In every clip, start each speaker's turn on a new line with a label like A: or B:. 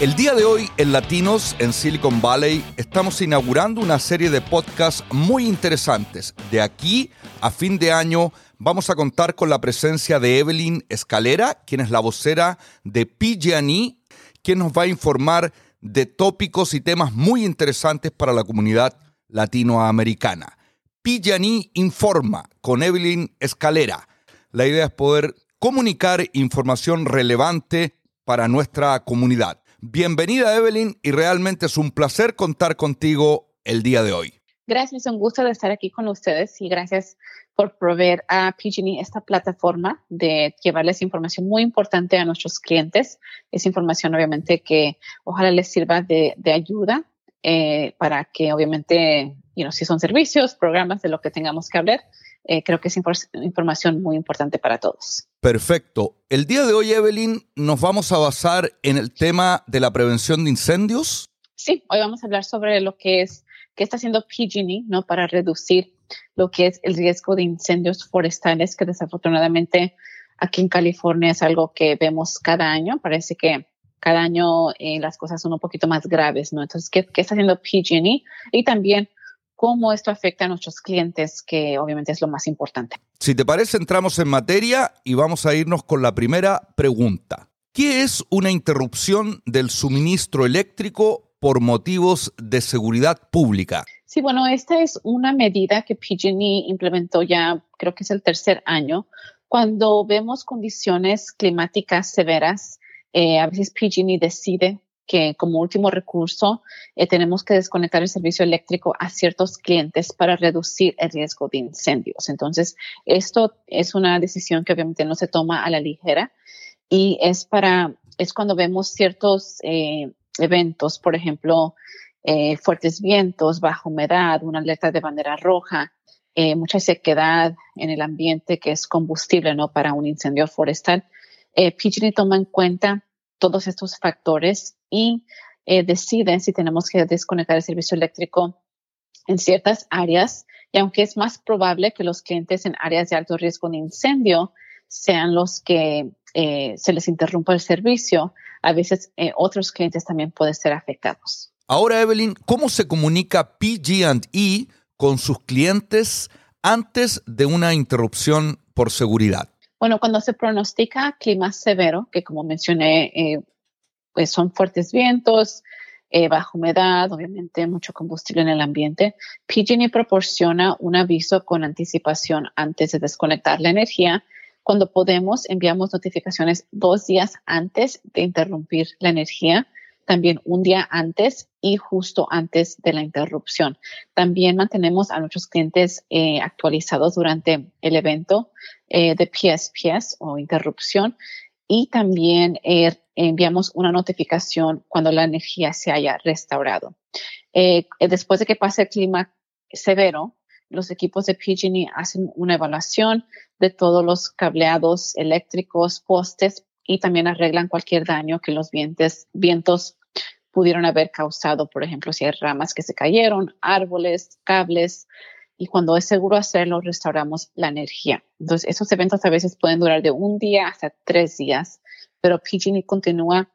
A: El día de hoy en Latinos en Silicon Valley estamos inaugurando una serie de podcasts muy interesantes. De aquí a fin de año vamos a contar con la presencia de Evelyn Escalera, quien es la vocera de PG&E, quien nos va a informar de tópicos y temas muy interesantes para la comunidad latinoamericana. PG&E informa con Evelyn Escalera. La idea es poder comunicar información relevante para nuestra comunidad. Bienvenida Evelyn y realmente es un placer contar contigo el día de hoy.
B: Gracias, un gusto de estar aquí con ustedes y gracias por proveer a PG&E esta plataforma de llevarles información muy importante a nuestros clientes. Es información obviamente que ojalá les sirva de, ayuda eh, para que obviamente, si son servicios, programas de lo que tengamos que hablar, eh, creo que es información muy importante para todos.
A: Perfecto. El día de hoy, Evelyn, nos vamos a basar en el tema de la prevención de incendios.
B: Sí, hoy vamos a hablar sobre lo que es, qué está haciendo PG&E, ¿no? Para reducir lo que es el riesgo de incendios forestales, que desafortunadamente aquí en California es algo que vemos cada año. Parece que cada año eh, las cosas son un poquito más graves, ¿no? Entonces, ¿qué, qué está haciendo PG&E? Y también cómo esto afecta a nuestros clientes, que obviamente es lo más importante.
A: Si te parece, entramos en materia y vamos a irnos con la primera pregunta. ¿Qué es una interrupción del suministro eléctrico por motivos de seguridad pública?
B: Sí, bueno, esta es una medida que PG&E implementó ya, creo que es el tercer año, cuando vemos condiciones climáticas severas. Eh, a veces PG&E decide que como último recurso eh, tenemos que desconectar el servicio eléctrico a ciertos clientes para reducir el riesgo de incendios. Entonces, esto es una decisión que obviamente no se toma a la ligera y es para, es cuando vemos ciertos eh, eventos, por ejemplo, fuertes vientos, baja humedad, una alerta de bandera roja, mucha sequedad en el ambiente que es combustible, ¿no? Para un incendio forestal. PG&E toma en cuenta todos estos factores y eh, deciden si tenemos que desconectar el servicio eléctrico en ciertas áreas. Y aunque es más probable que los clientes en áreas de alto riesgo de incendio sean los que eh, se les interrumpa el servicio, a veces eh, otros clientes también pueden ser afectados.
A: Ahora, Evelyn, ¿cómo se comunica PG&E con sus clientes antes de una interrupción por seguridad?
B: Bueno, cuando se pronostica clima severo, que como mencioné, eh, pues son fuertes vientos, eh, baja humedad, obviamente mucho combustible en el ambiente, PG&E proporciona un aviso con anticipación antes de desconectar la energía. Cuando podemos, enviamos notificaciones dos días antes de interrumpir la energía también un día antes y justo antes de la interrupción. También mantenemos a nuestros clientes eh, actualizados durante el evento eh, de PSPS o interrupción y también eh, enviamos una notificación cuando la energía se haya restaurado. después de que pase el clima severo, los equipos de PG&E hacen una evaluación de todos los cableados eléctricos, postes y también arreglan cualquier daño que los vientos, vientos pudieron haber causado, por ejemplo, si hay ramas que se cayeron, árboles, cables, y cuando es seguro hacerlo, restauramos la energía. Entonces, esos eventos a veces pueden durar de un día hasta tres días, pero PG&E continúa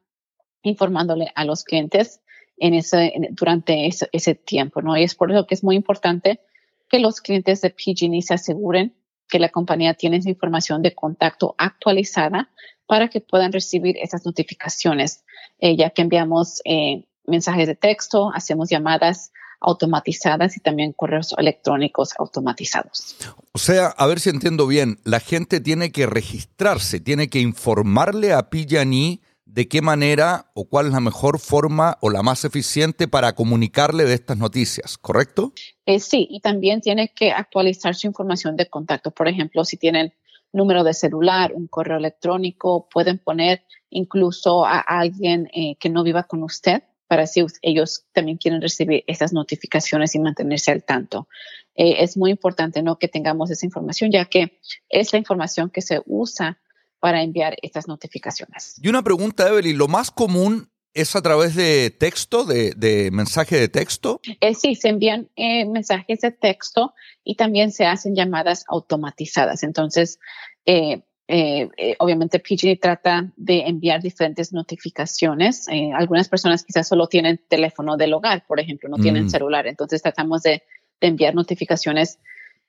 B: informándole a los clientes en ese, durante ese, tiempo, ¿no? Y es por eso que es muy importante que los clientes de PG&E se aseguren que la compañía tiene esa información de contacto actualizada para que puedan recibir esas notificaciones, eh, ya que enviamos eh, mensajes de texto, hacemos llamadas automatizadas y también correos electrónicos automatizados.
A: O sea, a ver si entiendo bien, la gente tiene que registrarse, tiene que informarle a PG&E de qué manera o cuál es la mejor forma o la más eficiente para comunicarle de estas noticias, ¿correcto?
B: Eh, sí, y también tiene que actualizar su información de contacto. Por ejemplo, si tienen número de celular, un correo electrónico, pueden poner incluso a alguien eh, que no viva con usted para si ellos también quieren recibir esas notificaciones y mantenerse al tanto. Eh, es muy importante ¿no? que tengamos esa información, ya que es la información que se usa para enviar estas notificaciones.
A: Y una pregunta, Evelyn, ¿lo más común es a través de texto, de, mensaje de texto?
B: Eh, sí, se envían eh, mensajes de texto y también se hacen llamadas automatizadas. Entonces, eh, eh, obviamente PG trata de enviar diferentes notificaciones. Algunas personas quizás solo tienen teléfono del hogar, por ejemplo, no tienen mm. celular. Entonces tratamos de, enviar notificaciones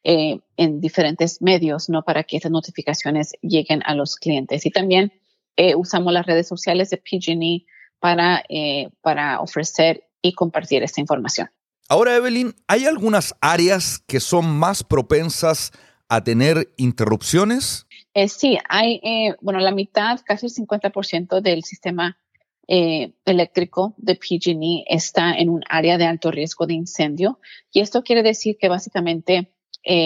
B: en diferentes medios, ¿no? Para que esas notificaciones lleguen a los clientes. Y también usamos las redes sociales de PG&E para, para ofrecer y compartir esta información.
A: Ahora, Evelyn, ¿hay algunas áreas que son más propensas a tener interrupciones?
B: Eh, sí, hay, eh, bueno, la mitad, casi el 50% del sistema eh, eléctrico de PG&E está en un área de alto riesgo de incendio. Y esto quiere decir que básicamente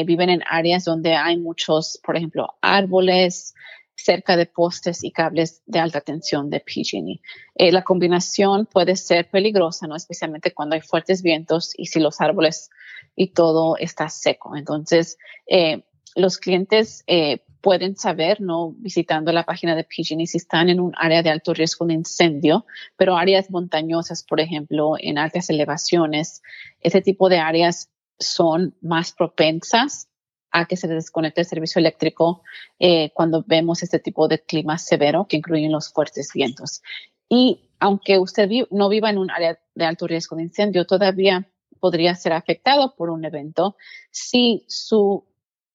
B: viven en áreas donde hay muchos, por ejemplo, árboles, cerca de postes y cables de alta tensión de PG&E. la combinación puede ser peligrosa, ¿no? especialmente cuando hay fuertes vientos y si los árboles y todo está seco. Entonces, los clientes eh, pueden saber, no visitando la página de PG&E, si están en un área de alto riesgo de incendio, pero áreas montañosas, por ejemplo, en altas elevaciones, ese tipo de áreas son más propensas a que se desconecte el servicio eléctrico eh, cuando vemos este tipo de clima severo que incluyen los fuertes vientos. Y aunque usted no viva en un área de alto riesgo de incendio, todavía podría ser afectado por un evento si su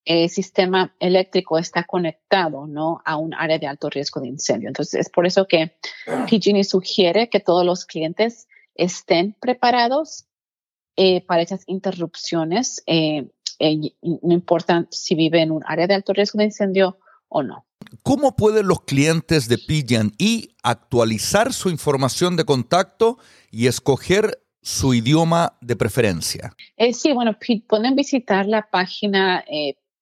B: el sistema eléctrico está conectado ¿no? a un área de alto riesgo de incendio. Entonces, es por eso que PG&E sugiere que todos los clientes estén preparados eh, para esas interrupciones, eh, eh, no importa si vive en un área de alto riesgo de incendio o no.
A: ¿Cómo pueden los clientes de PG&E actualizar su información de contacto y escoger su idioma de preferencia?
B: sí, bueno, pueden visitar la página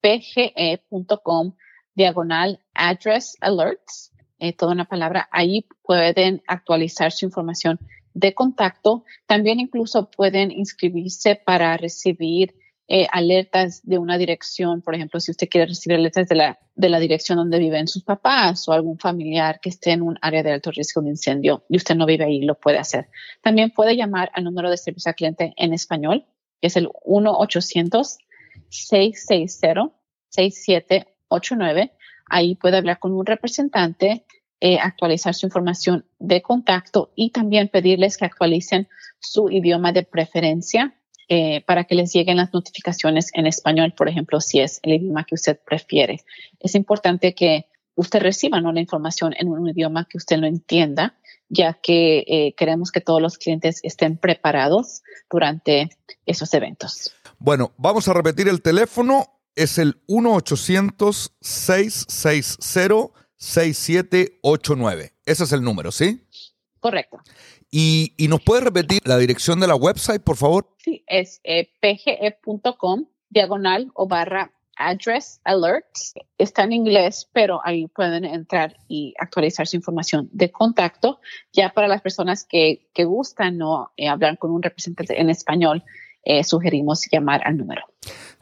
B: pge.com diagonal address alerts, eh, toda una palabra. Ahí pueden actualizar su información de contacto. También incluso pueden inscribirse para recibir eh, alertas de una dirección. Por ejemplo, si usted quiere recibir alertas de la, de la dirección donde viven sus papás o algún familiar que esté en un área de alto riesgo de incendio y usted no vive ahí, lo puede hacer. También puede llamar al número de servicio al cliente en español, que es el 1 800 660-6789. Ahí puede hablar con un representante, eh, actualizar su información de contacto y también pedirles que actualicen su idioma de preferencia eh, para que les lleguen las notificaciones en español, por ejemplo, si es el idioma que usted prefiere. Es importante que usted reciba ¿no? la información en un idioma que usted lo entienda, ya que eh, queremos que todos los clientes estén preparados durante esos eventos.
A: Bueno, vamos a repetir el teléfono. Es el 1-800-660-6789. Ese es el número, ¿sí?
B: Correcto.
A: ¿Y, nos puede repetir la dirección de la website, por favor?
B: Sí, es eh, pge.com, diagonal o barra address alerts. Está en inglés, pero ahí pueden entrar y actualizar su información de contacto. Ya para las personas que, que gustan no eh, hablar con un representante en español, eh, sugerimos llamar al número.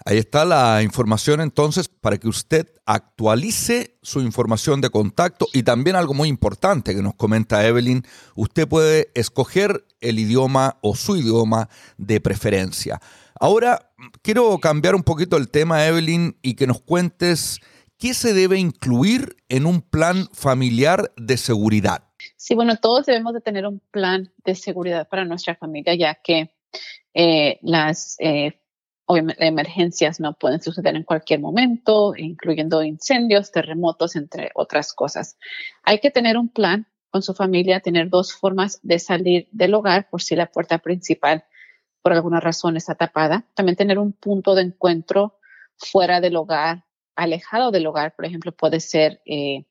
A: Ahí está la información entonces para que usted actualice su información de contacto y también algo muy importante que nos comenta Evelyn, usted puede escoger el idioma o su idioma de preferencia. Ahora quiero cambiar un poquito el tema, Evelyn, y que nos cuentes qué se debe incluir en un plan familiar de seguridad.
B: Sí, bueno, todos debemos de tener un plan de seguridad para nuestra familia, ya que eh, las eh, emergencias no pueden suceder en cualquier momento, incluyendo incendios, terremotos, entre otras cosas. Hay que tener un plan con su familia, tener dos formas de salir del hogar por si la puerta principal por alguna razón está tapada. También tener un punto de encuentro fuera del hogar, alejado del hogar, por ejemplo, puede ser eh,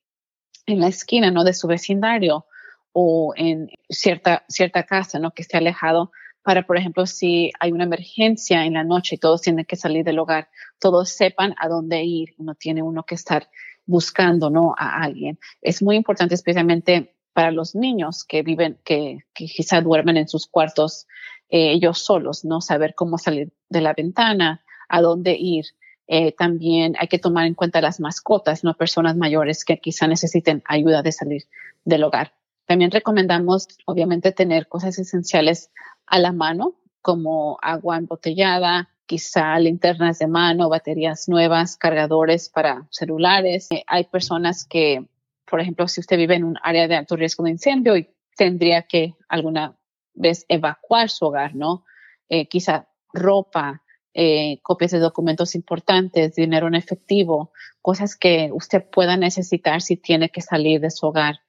B: en la esquina ¿no? de su vecindario o en cierta, cierta casa ¿no? que esté alejado para, por ejemplo, si hay una emergencia en la noche y todos tienen que salir del hogar, todos sepan a dónde ir no tiene uno que estar buscando ¿no? a alguien. Es muy importante, especialmente para los niños que viven, que, quizá duermen en sus cuartos eh, ellos solos, ¿no? Saber cómo salir de la ventana, a dónde ir. Eh, también hay que tomar en cuenta las mascotas, no personas mayores que quizá necesiten ayuda de salir del hogar. También recomendamos, obviamente, tener cosas esenciales a la mano, como agua embotellada, quizá linternas de mano, baterías nuevas, cargadores para celulares. Eh, hay personas que, por ejemplo, si usted vive en un área de alto riesgo de incendio y tendría que alguna vez evacuar su hogar, ¿no? Eh, quizá ropa, eh, copias de documentos importantes, dinero en efectivo, cosas que usted pueda necesitar si tiene que salir de su hogar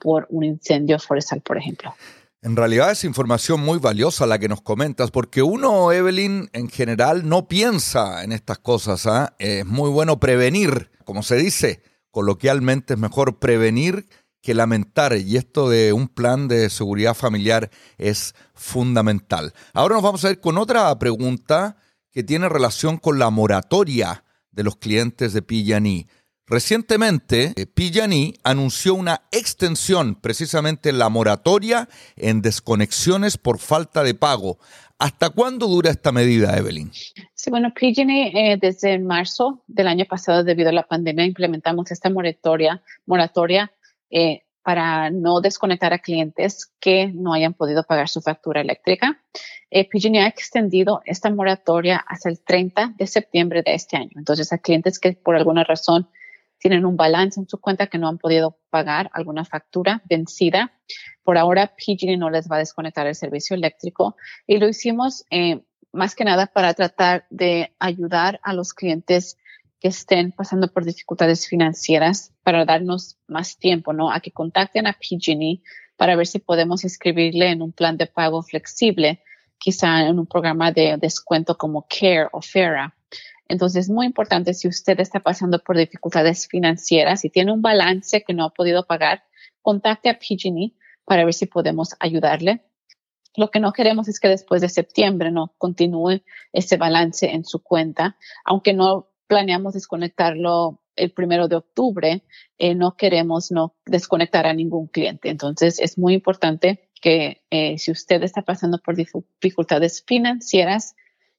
B: por un incendio forestal, por ejemplo.
A: En realidad es información muy valiosa la que nos comentas, porque uno, Evelyn, en general no piensa en estas cosas. ¿ah? Es muy bueno prevenir, como se dice coloquialmente, es mejor prevenir que lamentar y esto de un plan de seguridad familiar es fundamental. Ahora nos vamos a ir con otra pregunta que tiene relación con la moratoria de los clientes de PG&E. Recientemente, eh, PG&E anunció una extensión, precisamente la moratoria en desconexiones por falta de pago. ¿Hasta cuándo dura esta medida, Evelyn?
B: Sí, bueno, PG&E eh, desde marzo del año pasado, debido a la pandemia, implementamos esta moratoria, moratoria eh, para no desconectar a clientes que no hayan podido pagar su factura eléctrica. Eh, PG&E ha extendido esta moratoria hasta el 30 de septiembre de este año. Entonces, a clientes que por alguna razón tienen un balance en su cuenta que no han podido pagar alguna factura vencida, por ahora PG&E no les va a desconectar el servicio eléctrico y lo hicimos eh, más que nada para tratar de ayudar a los clientes que estén pasando por dificultades financieras para darnos más tiempo, ¿no? A que contacten a PG&E para ver si podemos inscribirle en un plan de pago flexible, quizá en un programa de descuento como CARE o FERA. Entonces, es muy importante si usted está pasando por dificultades financieras y tiene un balance que no ha podido pagar, contacte a PG&E para ver si podemos ayudarle. Lo que no queremos es que después de septiembre no continúe ese balance en su cuenta, aunque no planeamos desconectarlo el primero de octubre, eh, no queremos no desconectar a ningún cliente. Entonces, es muy importante que eh, si usted está pasando por dificultades financieras,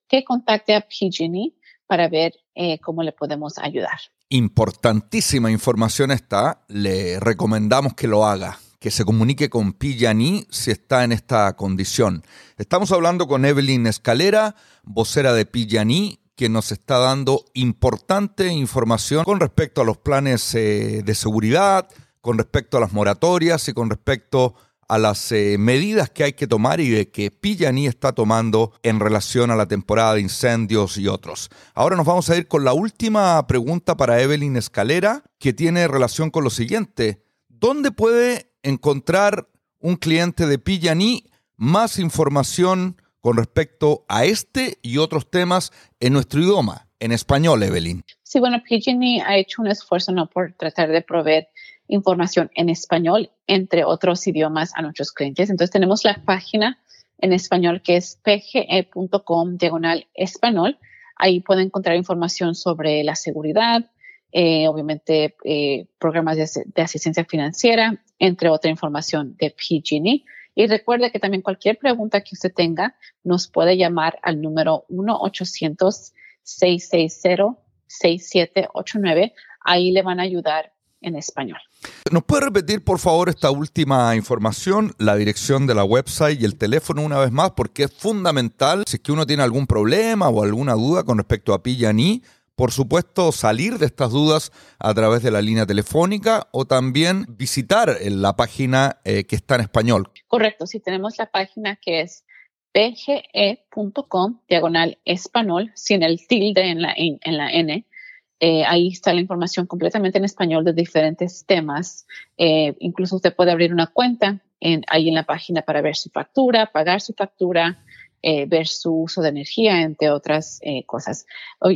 B: que contacte a PG&E para ver eh, cómo le podemos ayudar.
A: Importantísima información está. Le recomendamos que lo haga que se comunique con PG&E si está en esta condición. Estamos hablando con Evelyn Escalera, vocera de PG&E, que nos está dando importante información con respecto a los planes eh, de seguridad, con respecto a las moratorias y con respecto a las eh, medidas que hay que tomar y de que Pillaní está tomando en relación a la temporada de incendios y otros. Ahora nos vamos a ir con la última pregunta para Evelyn Escalera, que tiene relación con lo siguiente. ¿Dónde puede encontrar un cliente de Pillaní más información con respecto a este y otros temas en nuestro idioma, en español, Evelyn.
B: Sí, bueno, PG&E ha hecho un esfuerzo ¿no? por tratar de proveer información en español, entre otros idiomas, a nuestros clientes. Entonces tenemos la página en español que es pge.com diagonal español. Ahí pueden encontrar información sobre la seguridad, eh, obviamente eh, programas de, de, asistencia financiera, entre otra información de PG&E. Y recuerde que también cualquier pregunta que usted tenga nos puede llamar al número 1-800-660-6789. Ahí le van a ayudar en español.
A: ¿Nos puede repetir, por favor, esta última información, la dirección de la website y el teléfono una vez más? Porque es fundamental si es que uno tiene algún problema o alguna duda con respecto a Pillani por supuesto, salir de estas dudas a través de la línea telefónica o también visitar la página eh, que está en español.
B: Correcto, si tenemos la página que es pge.com, diagonal español, sin el tilde en la, en, la N. Eh, ahí está la información completamente en español de diferentes temas. Eh, incluso usted puede abrir una cuenta en, ahí en la página para ver su factura, pagar su factura, eh, ver su uso de energía, entre otras cosas.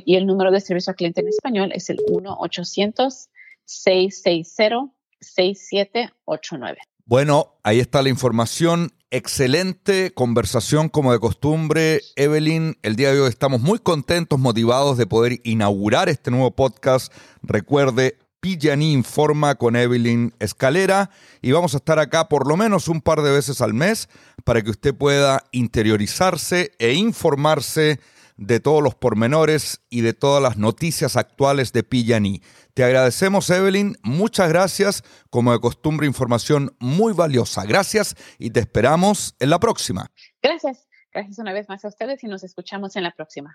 B: Y el número de servicio al cliente en español es el 1-800-660-6789.
A: Bueno, ahí está la información. Excelente conversación como de costumbre. Evelyn, el día de hoy estamos muy contentos, motivados de poder inaugurar este nuevo podcast. Recuerde, Pillani Informa con Evelyn Escalera y vamos a estar acá por lo menos un par de veces al mes para que usted pueda interiorizarse e informarse de todos los pormenores y de todas las noticias actuales de Pillani. Te agradecemos, Evelyn. Muchas gracias. Como de costumbre, información muy valiosa. Gracias y te esperamos en la próxima.
B: Gracias. Gracias una vez más a ustedes y nos escuchamos en la próxima.